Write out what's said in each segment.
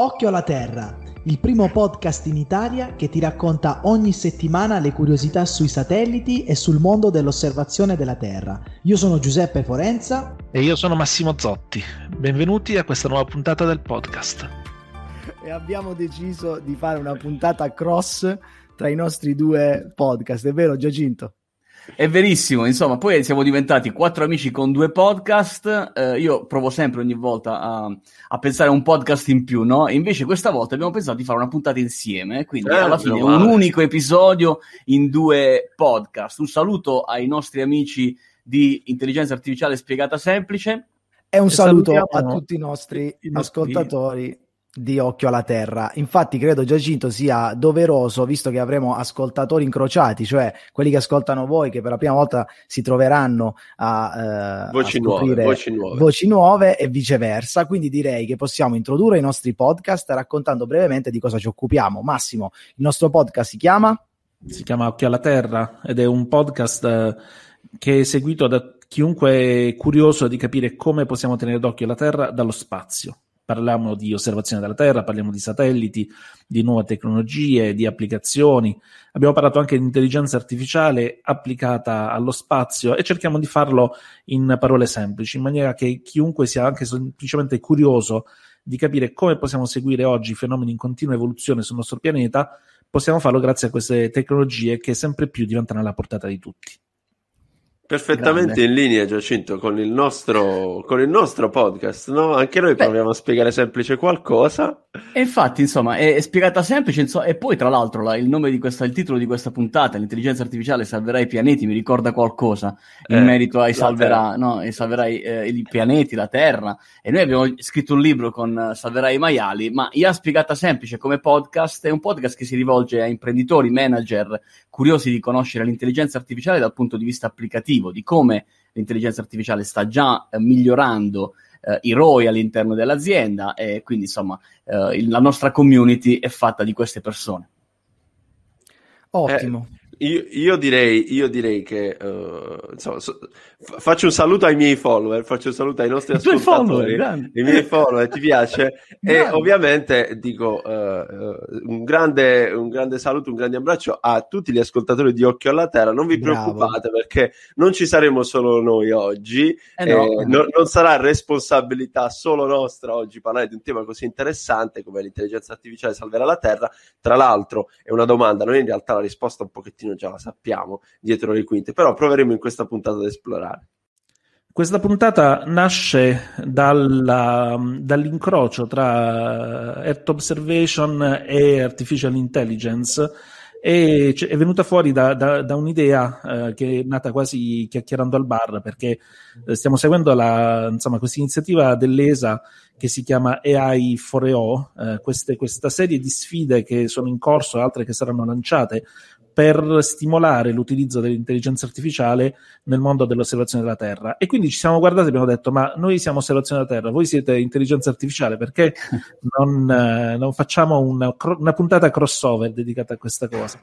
Occhio alla Terra, il primo podcast in Italia che ti racconta ogni settimana le curiosità sui satelliti e sul mondo dell'osservazione della Terra. Io sono Giuseppe Forenza. E io sono Massimo Zotti. Benvenuti a questa nuova puntata del podcast. E abbiamo deciso di fare una puntata cross tra i nostri due podcast, è vero Giacinto? È verissimo, insomma, poi siamo diventati quattro amici con due podcast. Eh, io provo sempre ogni volta a, a, pensare a un podcast in più, no? E invece questa volta abbiamo pensato di fare una puntata insieme, quindi eh, alla fine un unico episodio in due podcast. Un saluto ai nostri amici di Intelligenza Artificiale Spiegata Semplice. E un e saluto a tutti i nostri ascoltatori di occhio alla terra. Infatti, credo Giacinto sia doveroso, visto che avremo ascoltatori incrociati, cioè quelli che ascoltano voi, che per la prima volta si troveranno a, eh, voci, a nuove, voci, nuove. voci nuove e viceversa. Quindi direi che possiamo introdurre i nostri podcast raccontando brevemente di cosa ci occupiamo. Massimo, il nostro podcast si chiama? Si chiama Occhio alla Terra ed è un podcast eh, che è seguito da chiunque è curioso di capire come possiamo tenere d'occhio la Terra dallo spazio parliamo di osservazione della Terra, parliamo di satelliti, di nuove tecnologie, di applicazioni. Abbiamo parlato anche di intelligenza artificiale applicata allo spazio e cerchiamo di farlo in parole semplici, in maniera che chiunque sia anche semplicemente curioso di capire come possiamo seguire oggi i fenomeni in continua evoluzione sul nostro pianeta, possiamo farlo grazie a queste tecnologie che sempre più diventano alla portata di tutti. Perfettamente Grande. in linea, Giacinto, con il nostro, con il nostro podcast, no? Anche noi Beh, proviamo a spiegare semplice qualcosa. E infatti, insomma, è, è spiegata semplice, insomma, e poi tra l'altro la, il nome di questa, il titolo di questa puntata, l'intelligenza artificiale salverà i pianeti, mi ricorda qualcosa in eh, merito ai salverà, no, salverà eh, i pianeti, la Terra. E noi abbiamo scritto un libro con Salverà i maiali, ma IA spiegata semplice come podcast è un podcast che si rivolge a imprenditori, manager, curiosi di conoscere l'intelligenza artificiale dal punto di vista applicativo, di come l'intelligenza artificiale sta già eh, migliorando eh, i ROI all'interno dell'azienda e quindi insomma eh, la nostra community è fatta di queste persone. Ottimo. Eh, io, io, direi, io direi che uh, insomma, so, faccio un saluto ai miei follower, faccio un saluto ai nostri ascoltatori, follower, i miei follower, ti piace? e ovviamente dico uh, un, grande, un, grande, saluto, un grande abbraccio a tutti gli ascoltatori di Occhio alla Terra. Non vi Bravo. preoccupate perché non ci saremo solo noi oggi, eh no, eh, no. non sarà responsabilità solo nostra oggi parlare di un tema così interessante come l'intelligenza artificiale salverà la Terra. Tra l'altro è una domanda, noi in realtà la risposta un pochettino pochettino già la sappiamo dietro le quinte, però proveremo in questa puntata ad esplorare. Questa puntata nasce dalla, dall'incrocio tra Earth Observation e Artificial Intelligence e è venuta fuori da, da, da un'idea eh, che è nata quasi chiacchierando al bar perché eh, stiamo seguendo questa iniziativa dell'ESA che si chiama AI 4EO, eh, questa serie di sfide che sono in corso e altre che saranno lanciate per stimolare l'utilizzo dell'intelligenza artificiale nel mondo dell'osservazione della Terra. E quindi ci siamo guardati e abbiamo detto: Ma noi siamo osservazione della Terra, voi siete intelligenza artificiale, perché non, eh, non facciamo una, una, puntata crossover dedicata a questa cosa?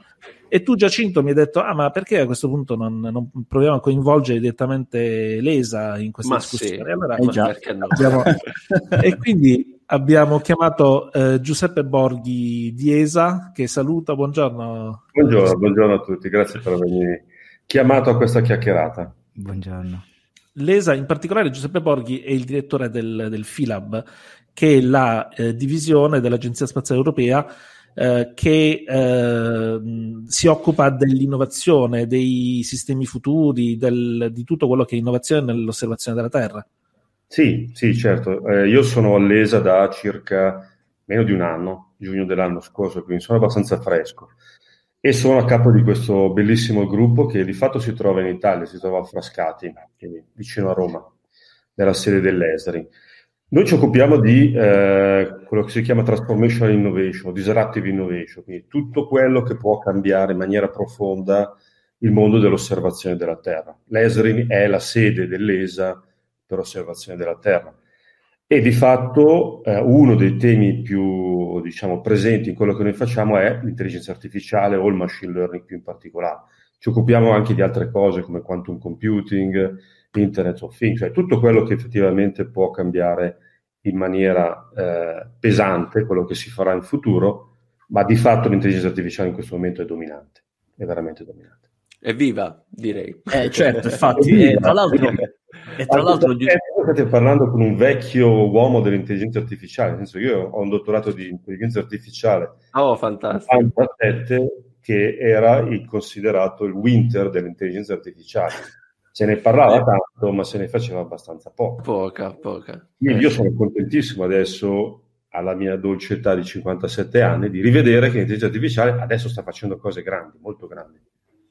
E tu, Giacinto, mi hai detto: Ah, ma perché a questo punto non, non proviamo a coinvolgere direttamente l'ESA in questa ma discussione? Sì. Allora, eh già, no. abbiamo... e quindi abbiamo chiamato eh, Giuseppe Borghi di ESA che saluta, buongiorno. Buongiorno, buongiorno a tutti, grazie per avermi chiamato a questa chiacchierata. Buongiorno. L'ESA, in particolare Giuseppe Borghi, è il direttore del, del FILAB, che è la eh, divisione dell'Agenzia Spaziale Europea eh, che eh, si occupa dell'innovazione, dei sistemi futuri, del, di tutto quello che è innovazione nell'osservazione della Terra. Sì, sì, certo. Eh, io sono all'ESA da circa meno di un anno, giugno dell'anno scorso, quindi sono abbastanza fresco. E sono a capo di questo bellissimo gruppo che di fatto si trova in Italia, si trova a Frascati, vicino a Roma, nella sede dell'ESRI. Noi ci occupiamo di eh, quello che si chiama Transformational Innovation, Disruptive Innovation, quindi tutto quello che può cambiare in maniera profonda il mondo dell'osservazione della Terra. L'ESRI è la sede dell'ESA per osservazione della Terra. E di fatto eh, uno dei temi più diciamo, presenti in quello che noi facciamo è l'intelligenza artificiale o il machine learning più in particolare. Ci occupiamo anche di altre cose come quantum computing, Internet of Things, cioè tutto quello che effettivamente può cambiare in maniera eh, pesante quello che si farà in futuro, ma di fatto l'intelligenza artificiale in questo momento è dominante, è veramente dominante. Evviva, direi. Eh, certo, infatti, eh, tra l'altro... E tra l'altro state parlando con un vecchio uomo dell'intelligenza artificiale, nel senso io ho un dottorato di intelligenza artificiale. Oh, fantastico. 97, che era il considerato il winter dell'intelligenza artificiale. Se ne parlava tanto, ma se ne faceva abbastanza poco. Poca, poca. Quindi io sono contentissimo adesso alla mia dolce età di 57 anni, di rivedere che l'intelligenza artificiale adesso sta facendo cose grandi, molto grandi,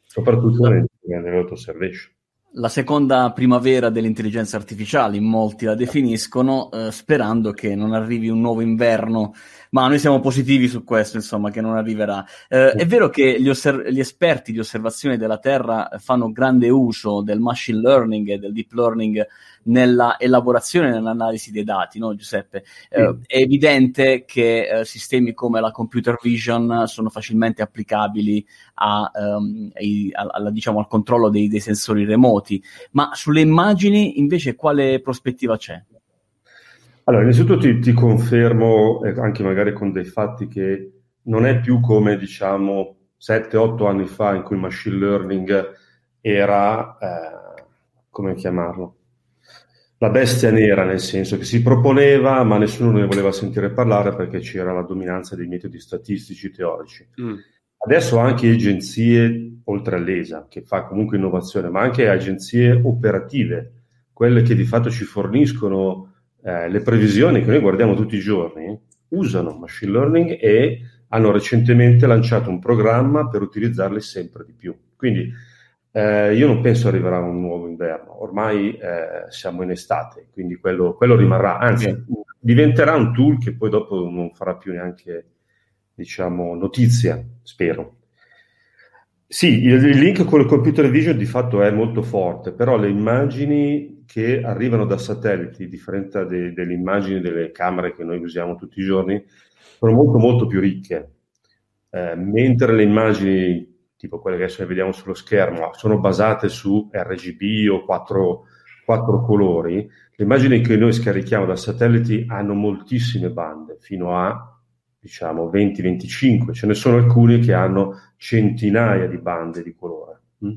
soprattutto nell'auto-observation. La seconda primavera dell'intelligenza artificiale, in molti la definiscono, eh, sperando che non arrivi un nuovo inverno ma noi siamo positivi su questo, insomma, che non arriverà. Eh, è vero che gli, osser- gli, esperti di osservazione della Terra fanno grande uso del machine learning e del deep learning nella elaborazione e nell'analisi dei dati, no Giuseppe? Eh, È evidente che eh, sistemi come la computer vision sono facilmente applicabili a, um, ai, a, a, diciamo, al controllo dei, dei sensori remoti, ma sulle immagini invece quale prospettiva c'è? Allora, innanzitutto ti, ti confermo, eh, anche magari con dei fatti, che non è più come diciamo 7-8 anni fa in cui il machine learning era, eh, come chiamarlo, la bestia nera, nel senso che si proponeva, ma nessuno ne voleva sentire parlare perché c'era la dominanza dei metodi statistici teorici. Mm. Adesso anche agenzie, oltre all'ESA, che fa comunque innovazione, ma anche agenzie operative, quelle che di fatto ci forniscono eh, le previsioni che noi guardiamo tutti i giorni usano machine learning e hanno recentemente lanciato un programma per utilizzarli sempre di più. Quindi eh, io non penso arriverà un nuovo inverno, ormai eh, siamo in estate, quindi quello, quello rimarrà, anzi diventerà un tool che poi dopo non farà più neanche diciamo, notizia, spero. Sì, il, il link con il computer vision di fatto è molto forte, però le immagini che arrivano da satelliti, differente de, delle immagini delle camere che noi usiamo tutti i giorni, sono molto molto più ricche. Eh, mentre le immagini, tipo quelle che adesso vediamo sullo schermo, sono basate su RGB o quattro, quattro colori, le immagini che noi scarichiamo da satelliti hanno moltissime bande, fino a diciamo 20-25, ce ne sono alcuni che hanno centinaia di bande di colore. Mm?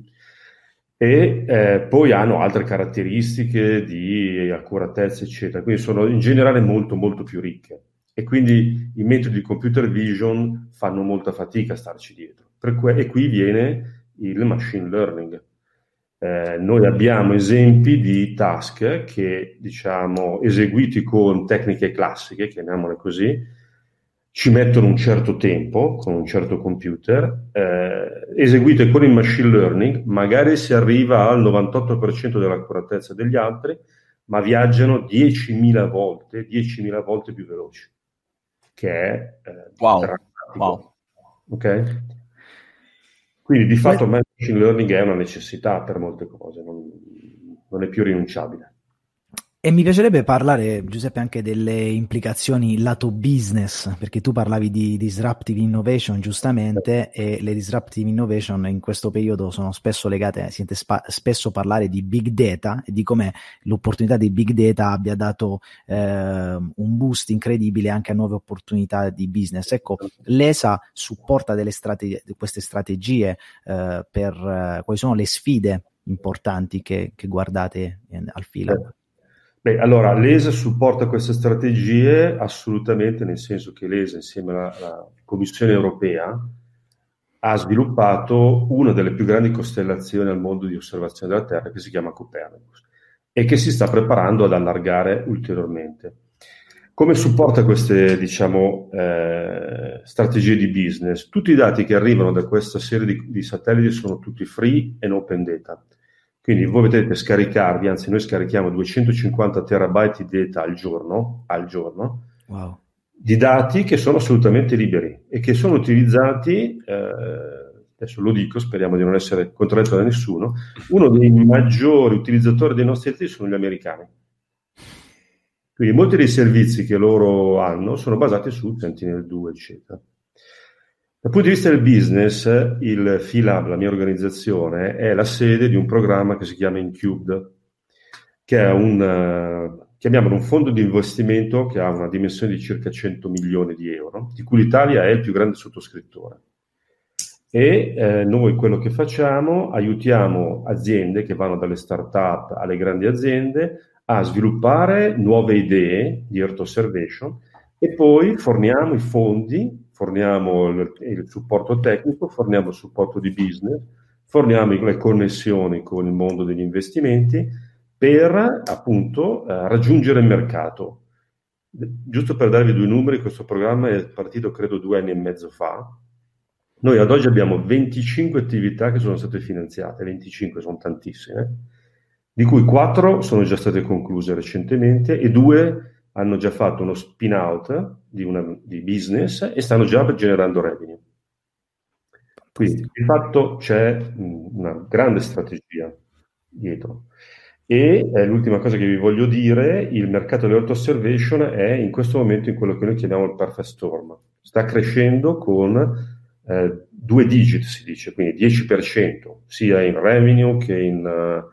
E eh, poi hanno altre caratteristiche di accuratezza, eccetera. Quindi sono in generale molto, molto più ricche. E quindi i metodi di computer vision fanno molta fatica a starci dietro. Que- e qui viene il machine learning. Eh, noi abbiamo esempi di task che, diciamo, eseguiti con tecniche classiche, chiamiamole così, ci mettono un certo tempo con un certo computer, eh, eseguite con il machine learning, magari si arriva al 98% dell'accuratezza degli altri, ma viaggiano 10.000 volte, 10.000 volte più veloci, che è eh, wow. wow. Ok? Quindi di fatto il machine learning è una necessità per molte cose, non, non è più rinunciabile. E mi piacerebbe parlare, Giuseppe, anche delle implicazioni lato business, perché tu parlavi di disruptive innovation giustamente e le disruptive innovation in questo periodo sono spesso legate, sente spa- spesso parlare di big data e di come l'opportunità di big data abbia dato eh, un boost incredibile anche a nuove opportunità di business. Ecco, l'ESA supporta strate- queste strategie eh, per eh, quali sono le sfide importanti che, che guardate al filo? Beh, allora, l'ESA supporta queste strategie assolutamente, nel senso che l'ESA, insieme alla, alla Commissione europea, ha sviluppato una delle più grandi costellazioni al mondo di osservazione della Terra, che si chiama Copernicus, e che si sta preparando ad allargare ulteriormente. Come supporta queste diciamo, eh, strategie di business? Tutti i dati che arrivano da questa serie di, di satelliti sono tutti free e open data. Quindi voi potete scaricarvi, anzi noi scarichiamo 250 terabyte di data al giorno, al giorno wow. di dati che sono assolutamente liberi e che sono utilizzati, eh, adesso lo dico, speriamo di non essere contraddetto da nessuno, uno dei maggiori utilizzatori dei nostri dati sono gli americani. Quindi molti dei servizi che loro hanno sono basati su Sentinel-2, eccetera. Dal punto di vista del business, il FILAB, la mia organizzazione, è la sede di un programma che si chiama Incubed, che è un, uh, chiamiamolo un fondo di investimento che ha una dimensione di circa 100 milioni di euro, di cui l'Italia è il più grande sottoscrittore. E eh, noi quello che facciamo, aiutiamo aziende che vanno dalle start-up alle grandi aziende a sviluppare nuove idee di Earth Observation e poi forniamo i fondi, forniamo il, il supporto tecnico, forniamo il supporto di business, forniamo le connessioni con il mondo degli investimenti per appunto eh, raggiungere il mercato. Giusto per darvi due numeri, questo programma è partito credo due anni e mezzo fa. Noi ad oggi abbiamo 25 attività che sono state finanziate, 25 sono tantissime, di cui 4 sono già state concluse recentemente e 2 hanno già fatto uno spin out di, una, di business e stanno già generando revenue. Quindi di fatto c'è una grande strategia dietro. E eh, l'ultima cosa che vi voglio dire, il mercato dell'auto observation è in questo momento in quello che noi chiamiamo il perfect storm. Sta crescendo con eh, due digit, si dice, quindi 10%, sia in revenue che in, uh,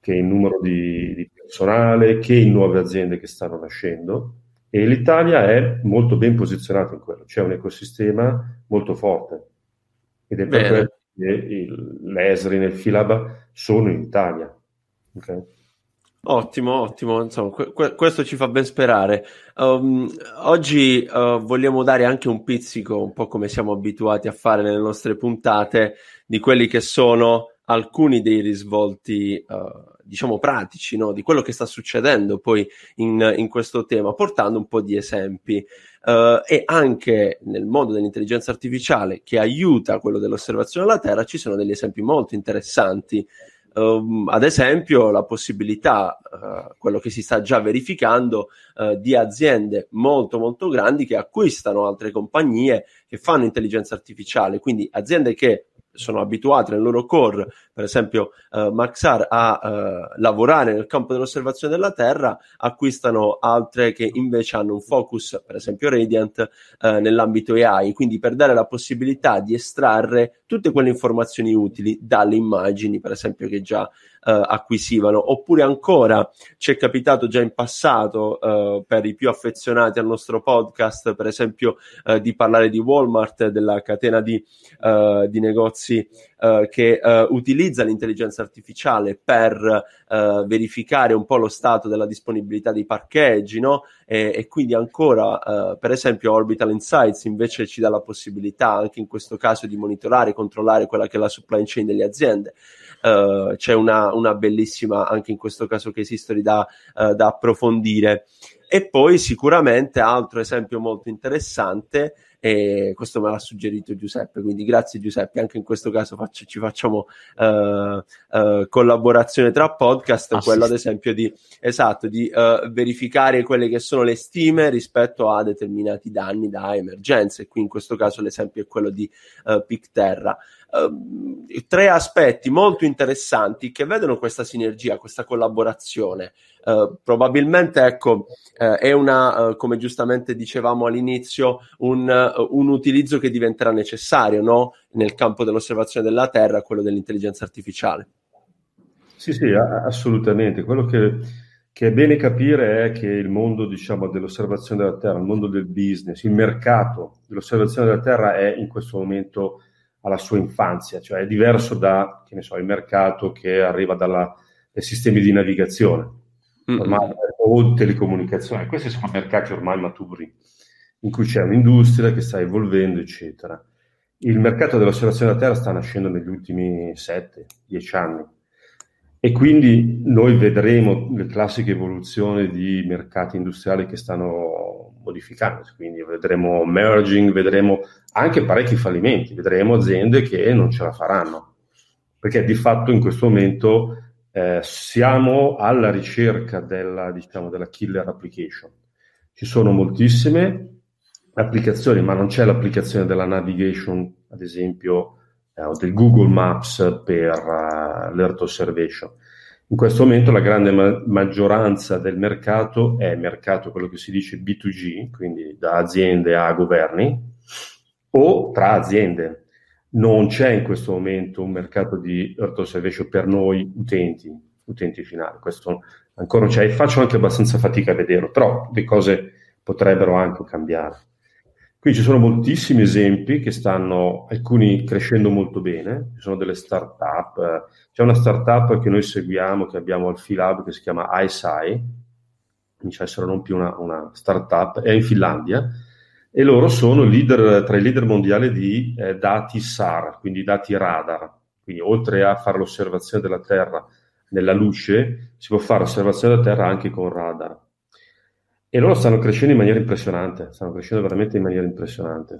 che in numero di, di, personale, che in nuove aziende che stanno nascendo. E l'Italia è molto ben posizionata in quello, c'è un ecosistema molto forte. Ed è per questo che l'ESRI nel Filab sono in Italia Okay. Ottimo, ottimo, insomma, que- questo ci fa ben sperare. Um, oggi uh, vogliamo dare anche un pizzico, un po' come siamo abituati a fare nelle nostre puntate, di quelli che sono alcuni dei risvolti, uh, diciamo, pratici, no? di quello che sta succedendo poi in, in questo tema, portando un po' di esempi. Uh, e anche nel mondo dell'intelligenza artificiale che aiuta quello dell'osservazione della Terra, ci sono degli esempi molto interessanti Uh, ad esempio, la possibilità, uh, quello che si sta già verificando, uh, di aziende molto molto grandi che acquistano altre compagnie che fanno intelligenza artificiale, quindi aziende che sono abituati nel loro core, per esempio uh, Maxar, a uh, lavorare nel campo dell'osservazione della Terra, acquistano altre che invece hanno un focus, per esempio Radiant, uh, nell'ambito AI, quindi per dare la possibilità di estrarre tutte quelle informazioni utili dalle immagini, per esempio, che già uh, acquisivano. Oppure ancora ci è capitato già in passato, uh, per i più affezionati al nostro podcast, per esempio, uh, di parlare di Walmart, della catena di, di negozi che utilizza l'intelligenza artificiale per verificare un po' lo stato della disponibilità dei parcheggi, no? E, e quindi ancora, per esempio, Orbital Insights invece ci dà la possibilità anche in questo caso di monitorare controllare quella che è la supply chain delle aziende. Uh, c'è una, una, bellissima, anche in questo caso, case history da, da approfondire. E poi sicuramente altro esempio molto interessante e questo me l'ha suggerito Giuseppe, quindi grazie Giuseppe, anche in questo caso faccio, ci facciamo uh, uh, collaborazione tra podcast, ah, quello ad esempio di, esatto, di uh, verificare quelle che sono le stime rispetto a determinati danni da emergenze, qui in questo caso l'esempio è quello di Picterra. Uh, tre aspetti molto interessanti che vedono questa sinergia, questa collaborazione. Uh, probabilmente, ecco, uh, è una, come giustamente dicevamo all'inizio, un, un, utilizzo che diventerà necessario no? nel campo dell'osservazione della Terra, quello dell'intelligenza artificiale. Sì, sì, assolutamente. Quello che, che è bene capire è che il mondo diciamo, dell'osservazione della Terra, il mondo del business, il mercato dell'osservazione della Terra è in questo momento alla sua infanzia, cioè è diverso da, che ne so, il mercato che arriva dalla, dai sistemi di navigazione ormai, o telecomunicazione. Questi sono mercati ormai maturi, in cui c'è un'industria che sta evolvendo, eccetera. Il mercato dell'osservazione della Terra sta nascendo negli ultimi 7-10 anni e quindi noi vedremo le classiche evoluzioni di mercati industriali che stanno modificandosi, quindi vedremo merging, vedremo anche parecchi fallimenti, vedremo aziende che non ce la faranno, perché di fatto in questo momento eh, siamo alla ricerca della, diciamo, della killer application. Ci sono moltissime applicazioni, ma non c'è l'applicazione della navigation, ad esempio, eh, o del Google Maps per uh, l'Earth Observation. In questo momento la grande ma- maggioranza del mercato è mercato quello che si dice B2G, quindi da aziende a governi, o tra aziende. Non c'è in questo momento un mercato di Earth Observation per noi utenti. utenti finali. Questo ancora non c'è e faccio anche abbastanza fatica a vederlo, però le cose potrebbero anche cambiare. Qui ci sono moltissimi esempi che stanno, alcuni crescendo molto bene, ci sono delle start-up, c'è una start-up che noi seguiamo, che abbiamo al Filab, che si chiama ISI, comincia a essere non più una, una start-up, è in Finlandia, e loro sono leader, tra i leader mondiali di eh, dati SAR, quindi dati radar, quindi oltre a fare l'osservazione della Terra nella luce, si può fare osservazione della Terra anche con radar. E loro stanno crescendo in maniera impressionante, stanno crescendo veramente in maniera impressionante.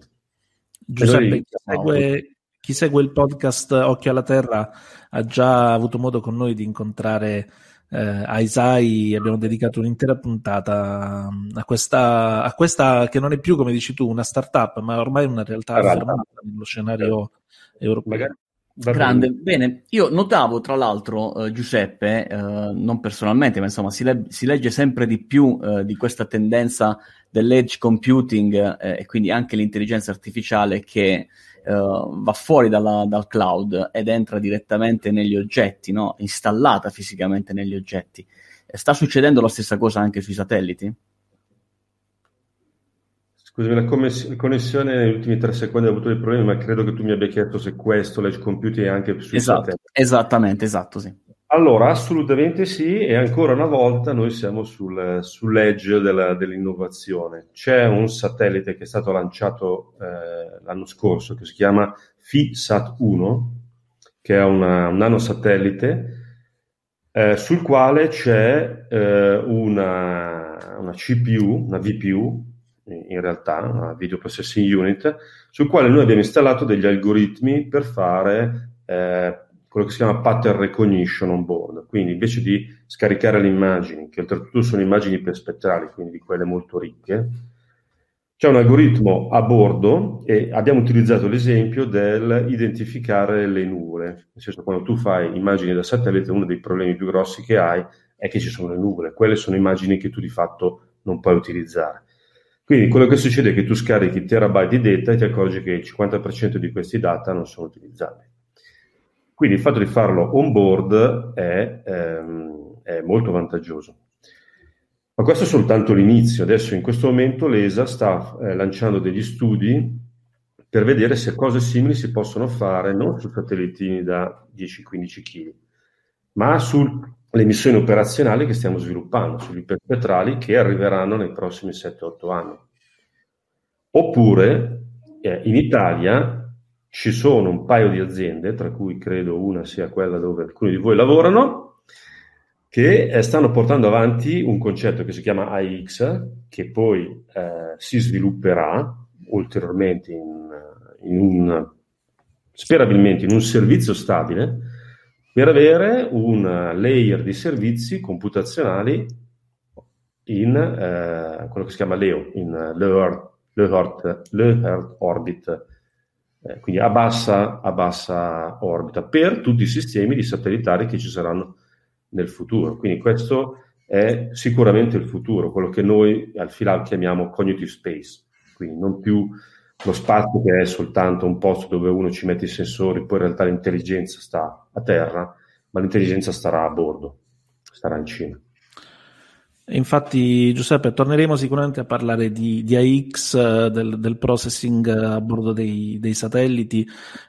Giuseppe, noi, chi, segue, chi, segue, il podcast Occhio alla Terra ha già avuto modo con noi di incontrare eh, Aisai, abbiamo dedicato un'intera puntata a questa, a questa, che non è più, come dici tu, una startup, ma ormai una realtà affermata nello scenario europeo. Magari, Grande, bene. Io notavo tra l'altro, uh, Giuseppe, uh, non personalmente, ma insomma si, le- si legge sempre di più uh, di questa tendenza dell'edge computing e quindi anche l'intelligenza artificiale che va fuori dalla, dal cloud ed entra direttamente negli oggetti, no? installata fisicamente negli oggetti. Sta succedendo la stessa cosa anche sui satelliti? Scusami, la, connessione negli ultimi tre secondi ha avuto dei problemi, ma credo che tu mi abbia chiesto se questo, l'edge computing, è anche sui esatto, Esattamente, esatto, sì. Allora, assolutamente sì, e ancora una volta noi siamo sul, sull'edge della, dell'innovazione. C'è un satellite che è stato lanciato eh, l'anno scorso, che si chiama FISAT-1, che è una, un nanosatellite, eh, sul quale c'è eh, una, una CPU, una VPU, in realtà, una video processing unit, sul quale noi abbiamo installato degli algoritmi per fare eh, quello che si chiama pattern recognition on board. Quindi invece di scaricare le immagini, che oltretutto sono immagini perspettrali, quindi di quelle molto ricche, c'è un algoritmo a bordo e abbiamo utilizzato l'esempio del identificare le nuvole. Nel senso, quando tu fai immagini da satellite, uno dei problemi più grossi che hai è che ci sono le nuvole. Quelle sono immagini che tu di fatto non puoi utilizzare. Quindi quello che succede è che tu scarichi terabyte di data e ti accorgi che il 50% di questi data non sono utilizzabili. Quindi il fatto di farlo on board è, ehm, è molto vantaggioso. Ma questo è soltanto l'inizio. Adesso in questo momento l'ESA sta eh, lanciando degli studi per vedere se cose simili si possono fare non su satellitini da 10-15 kg, ma sulle missioni operazionali che stiamo sviluppando, sugli perpetrali che arriveranno nei prossimi 7-8 anni. Oppure eh, in Italia ci sono un paio di aziende, tra cui credo una sia quella dove alcuni di voi lavorano, che eh, stanno portando avanti un concetto che si chiama AX, che poi eh, si svilupperà ulteriormente in, in un, sperabilmente in un servizio stabile, per avere un layer di servizi computazionali in eh, quello che si chiama LEO, in Low Earth, Low Earth, Low Earth Orbit, eh, quindi a bassa, a bassa orbita, per tutti i sistemi di satellitari che ci saranno nel futuro. Quindi questo è sicuramente il futuro, quello che noi al FILAB chiamiamo cognitive space, quindi non più lo spazio che è soltanto un posto dove uno ci mette i sensori, poi in realtà l'intelligenza sta a terra, ma l'intelligenza starà a bordo, starà in cima. Infatti, Giuseppe, torneremo sicuramente a parlare di, di AX, eh, del, del, processing a bordo dei, dei, satelliti,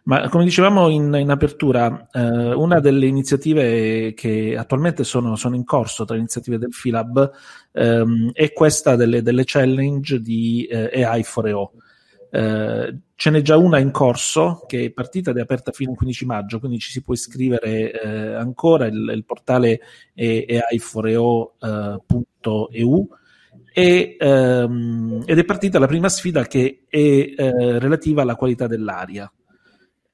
ma come dicevamo in, in apertura, eh, una delle iniziative che attualmente sono, sono, in corso tra le iniziative del FILAB ehm, è questa delle, delle challenge di eh, AI for EO. Eh, ce n'è già una in corso che è partita ed è aperta fino al 15 maggio, quindi ci si può iscrivere eh, ancora. Il, il, portale è, è aiforeo.eu e, ehm, ed è partita la prima sfida che è eh, relativa alla qualità dell'aria.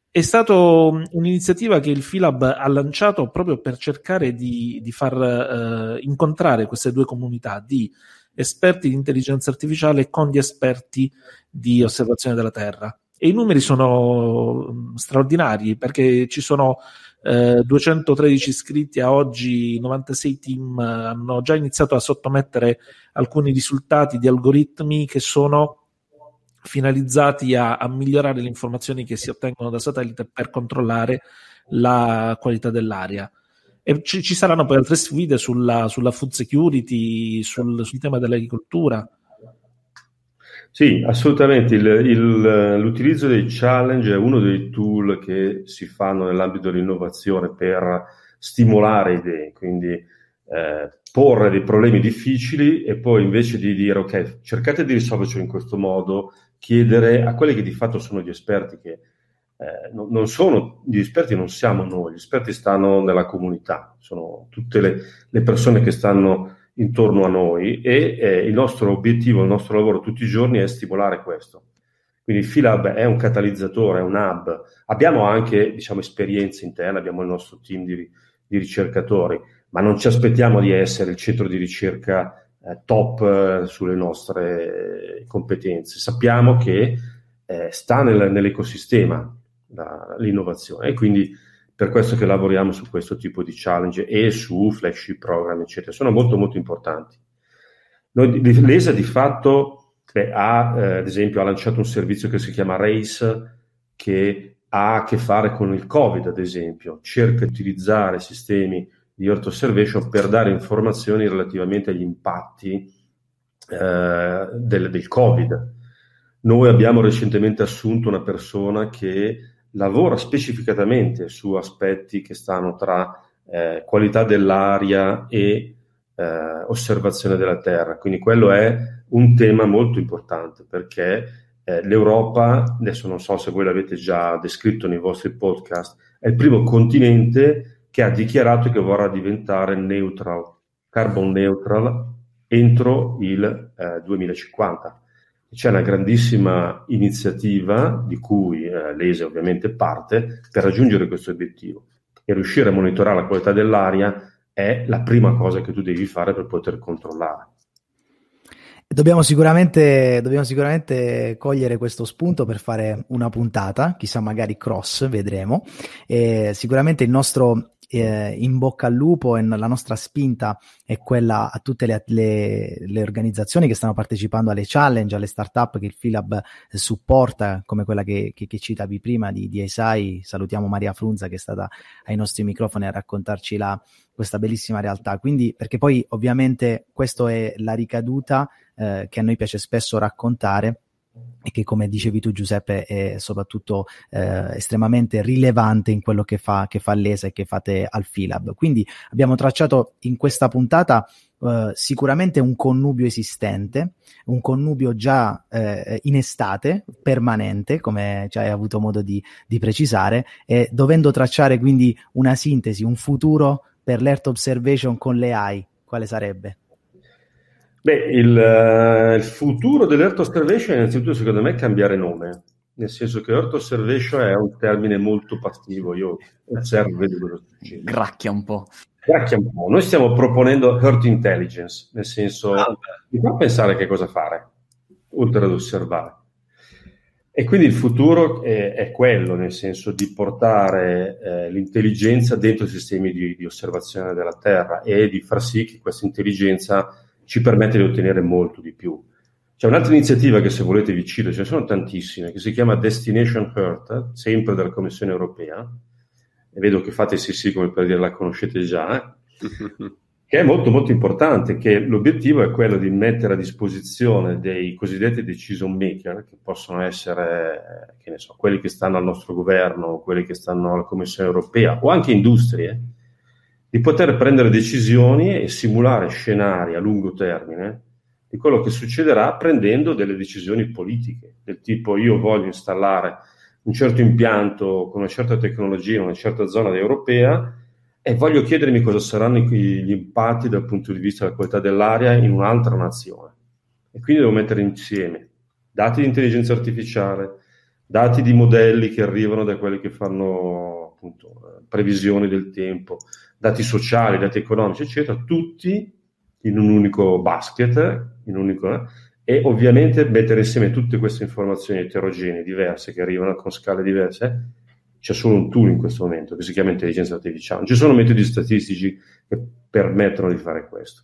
È stata un'iniziativa che il Filab ha lanciato proprio per cercare di, di far eh, incontrare queste due comunità di esperti di intelligenza artificiale con gli esperti di osservazione della Terra. E i numeri sono mm, straordinari perché ci sono eh, 213 iscritti a oggi, 96 team hanno già iniziato a sottomettere alcuni risultati di algoritmi che sono finalizzati a, a migliorare le informazioni che si ottengono da satellite per controllare la qualità dell'aria. E ci, ci saranno poi altre sfide sulla, sulla food security, sul, sul tema dell'agricoltura. Sì, assolutamente. Il, il, l'utilizzo dei challenge è uno dei tool che si fanno nell'ambito dell'innovazione per stimolare idee, quindi eh, porre dei problemi difficili e poi invece di dire ok, cercate di risolverci in questo modo, chiedere a quelli che di fatto sono gli esperti che eh, non, sono gli esperti, non siamo noi, gli esperti stanno nella comunità, sono tutte le, le persone che stanno intorno a noi e eh, il nostro obiettivo, il nostro lavoro tutti i giorni è stimolare questo. Quindi il Philab è un catalizzatore, è un hub. Abbiamo anche diciamo, esperienze interne, abbiamo il nostro team di, di, ricercatori, ma non ci aspettiamo di essere il centro di ricerca eh, top eh, sulle nostre competenze. Sappiamo che eh, sta nel, nell'ecosistema la, l'innovazione e quindi per questo che lavoriamo su questo tipo di challenge e su flagship program, eccetera. Sono molto molto importanti. Noi, L'ESA di fatto beh, ha, eh, ad esempio, ha lanciato un servizio che si chiama RACE che ha a che fare con il Covid, ad esempio, cerca di utilizzare sistemi di Earth Observation per dare informazioni relativamente agli impatti eh, del, del Covid. Noi abbiamo recentemente assunto una persona che lavora specificatamente su aspetti che stanno tra eh, qualità dell'aria e eh, osservazione della Terra. Quindi quello è un tema molto importante perché eh, l'Europa, adesso non so se voi l'avete già descritto nei vostri podcast, è il primo continente che ha dichiarato che vorrà diventare neutral, carbon neutral entro il 2050 eh, c'è una grandissima iniziativa di cui eh, l'ESE ovviamente parte per raggiungere questo obiettivo e riuscire a monitorare la qualità dell'aria è la prima cosa che tu devi fare per poter controllare. Dobbiamo sicuramente, dobbiamo sicuramente, cogliere questo spunto per fare una puntata, chissà magari cross, vedremo. E sicuramente il nostro eh, in bocca al lupo e la nostra spinta è quella a tutte le, le, le, organizzazioni che stanno partecipando alle challenge, alle startup che il Philab supporta, come quella che, che, che citavi prima di, di ESAI. Salutiamo Maria Frunza che è stata ai nostri microfoni a raccontarci la, questa bellissima realtà. Quindi, perché poi ovviamente questa è la ricaduta eh, che a noi piace spesso raccontare e che come dicevi tu Giuseppe è soprattutto eh, estremamente rilevante in quello che fa, che fa l'ESA e che fate al Filab. Quindi abbiamo tracciato in questa puntata Uh, sicuramente un connubio esistente, un connubio già uh, in estate, permanente, come ci hai avuto modo di, di, precisare, e dovendo tracciare quindi una sintesi, un futuro per l'Earth Observation con le AI, quale sarebbe? Beh, il, uh, il futuro dell'Earth Observation innanzitutto secondo me è cambiare nome, nel senso che Earth Observation è un termine molto passivo, io osservo e vedo cosa succede. Gracchia un po'. Gracchia un po'. Noi stiamo proponendo Earth Intelligence, nel senso ah, di fa pensare che cosa fare, oltre ad osservare. E quindi il futuro è, è quello, nel senso di portare eh, l'intelligenza dentro i sistemi di, di osservazione della Terra e di far sì che questa intelligenza ci permette di ottenere molto di più. C'è un'altra iniziativa che se volete vi cito, ce ne sono tantissime, che si chiama Destination Earth, sempre dalla Commissione europea, e vedo che fate sì sì come per dire la conoscete già, che è molto molto importante, che l'obiettivo è quello di mettere a disposizione dei cosiddetti decision maker, che possono essere, che ne so, quelli che stanno al nostro governo, quelli che stanno alla Commissione europea, o anche industrie, di poter prendere decisioni e simulare scenari a lungo termine di quello che succederà prendendo delle decisioni politiche, del tipo io voglio installare un certo impianto con una certa tecnologia in una certa zona europea e voglio chiedermi cosa saranno gli impatti dal punto di vista della qualità dell'aria in un'altra nazione. E quindi devo mettere insieme dati di intelligenza artificiale, dati di modelli che arrivano da quelli che fanno appunto previsioni del tempo, dati sociali, dati economici, eccetera, tutti in un unico basket, in un unico, eh, e ovviamente mettere insieme tutte queste informazioni eterogenee, diverse, che arrivano con scale diverse, c'è solo un tool in questo momento che si chiama intelligenza artificiale. Non ci sono metodi statistici che permettono di fare questo.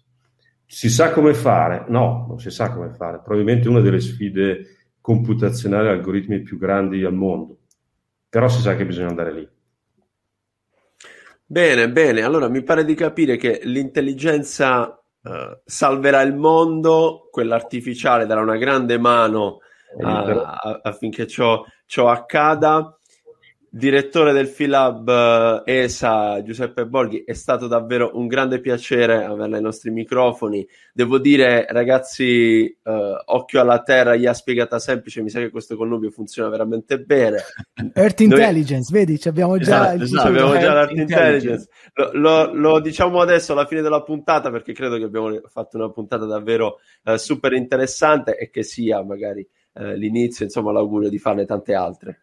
Si sa come fare? No, non si sa come fare. Probabilmente una delle sfide computazionali e algoritmi più grandi al mondo. Però si sa che bisogna andare lì. Bene, bene. Allora mi pare di capire che l'intelligenza uh, salverà il mondo, quella artificiale darà una grande mano uh, affinché ciò, ciò accada direttore del Filab eh, ESA Giuseppe Borghi, è stato davvero un grande piacere averla ai nostri microfoni. Devo dire, ragazzi, eh, occhio alla terra, gli ha spiegata semplice, mi sa che questo connubio funziona veramente bene. Earth Noi... Intelligence, vedi, abbiamo già, esatto, esatto, abbiamo già l'Earth Intelligence. Lo, lo, lo, diciamo adesso alla fine della puntata perché credo che abbiamo fatto una puntata davvero eh, super interessante e che sia magari eh, l'inizio, insomma, l'augurio di farne tante altre.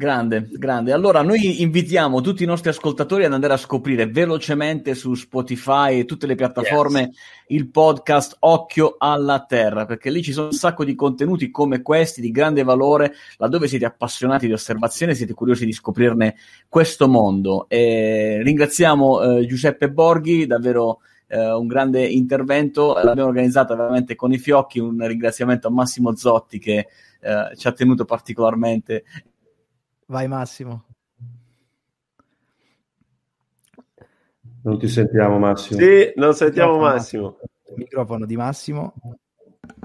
Grande, grande. Allora, noi invitiamo tutti i nostri ascoltatori ad andare a scoprire velocemente su Spotify e tutte le piattaforme yes. il podcast Occhio alla Terra, perché lì ci sono un sacco di contenuti come questi di grande valore, laddove siete appassionati di osservazione, siete curiosi di scoprirne questo mondo. E ringraziamo eh, Giuseppe Borghi, davvero eh, un grande intervento, l'abbiamo organizzata veramente con i fiocchi, un ringraziamento a Massimo Zotti che eh, ci ha tenuto particolarmente Vai Massimo. Non ti sentiamo Massimo. Sì, non sentiamo Massimo. Il microfono di Massimo.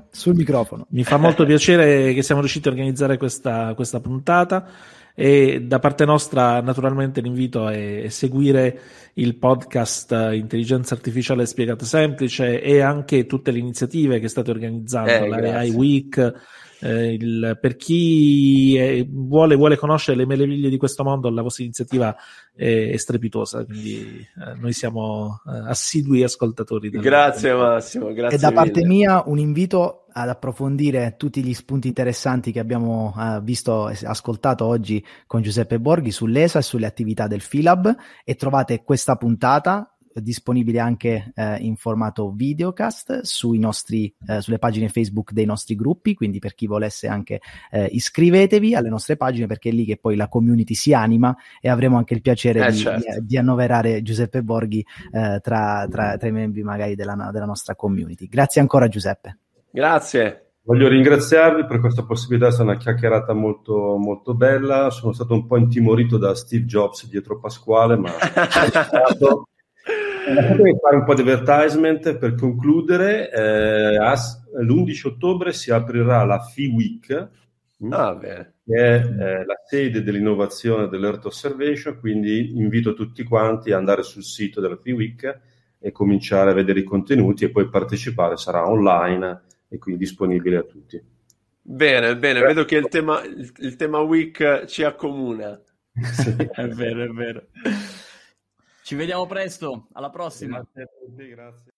Sul microfono. Mi fa molto piacere che siamo riusciti a organizzare questa, questa puntata e da parte nostra naturalmente l'invito è seguire il podcast Intelligenza Artificiale Spiegata Semplice e anche tutte le iniziative che state organizzando, eh, la AI Week, eh, il, per chi è, vuole, vuole, conoscere le meraviglie di questo mondo, la vostra iniziativa è, è strepitosa, quindi eh, noi siamo eh, assidui ascoltatori. Grazie Massimo, grazie. E da parte mille. mia un invito ad approfondire tutti gli spunti interessanti che abbiamo uh, visto e ascoltato oggi con Giuseppe Borghi sull'ESA e sulle attività del Filab e trovate questa puntata disponibile anche eh, in formato videocast sui nostri, eh, sulle pagine Facebook dei nostri gruppi, quindi per chi volesse anche eh, iscrivetevi alle nostre pagine perché è lì che poi la community si anima e avremo anche il piacere eh, di, certo. di, di, annoverare Giuseppe Borghi eh, tra, tra, tra, i membri magari della, della nostra community. Grazie ancora Giuseppe. Grazie. Voglio ringraziarvi per questa possibilità, è stata una chiacchierata molto, molto bella. Sono stato un po' intimorito da Steve Jobs dietro Pasquale, ma Lasciatemi fare un po' di advertisement per concludere. Eh, l'11 ottobre si aprirà la FI Week, mm, ah, che è eh, la sede dell'innovazione dell'Earth Observation, quindi invito tutti quanti ad andare sul sito della FI Week e cominciare a vedere i contenuti e poi partecipare, sarà online e quindi disponibile a tutti. Bene, bene, vedo che il tema, il, il tema week ci accomuna. Sì. è vero, è vero. Ci vediamo presto, alla prossima. Grazie a tutti, grazie.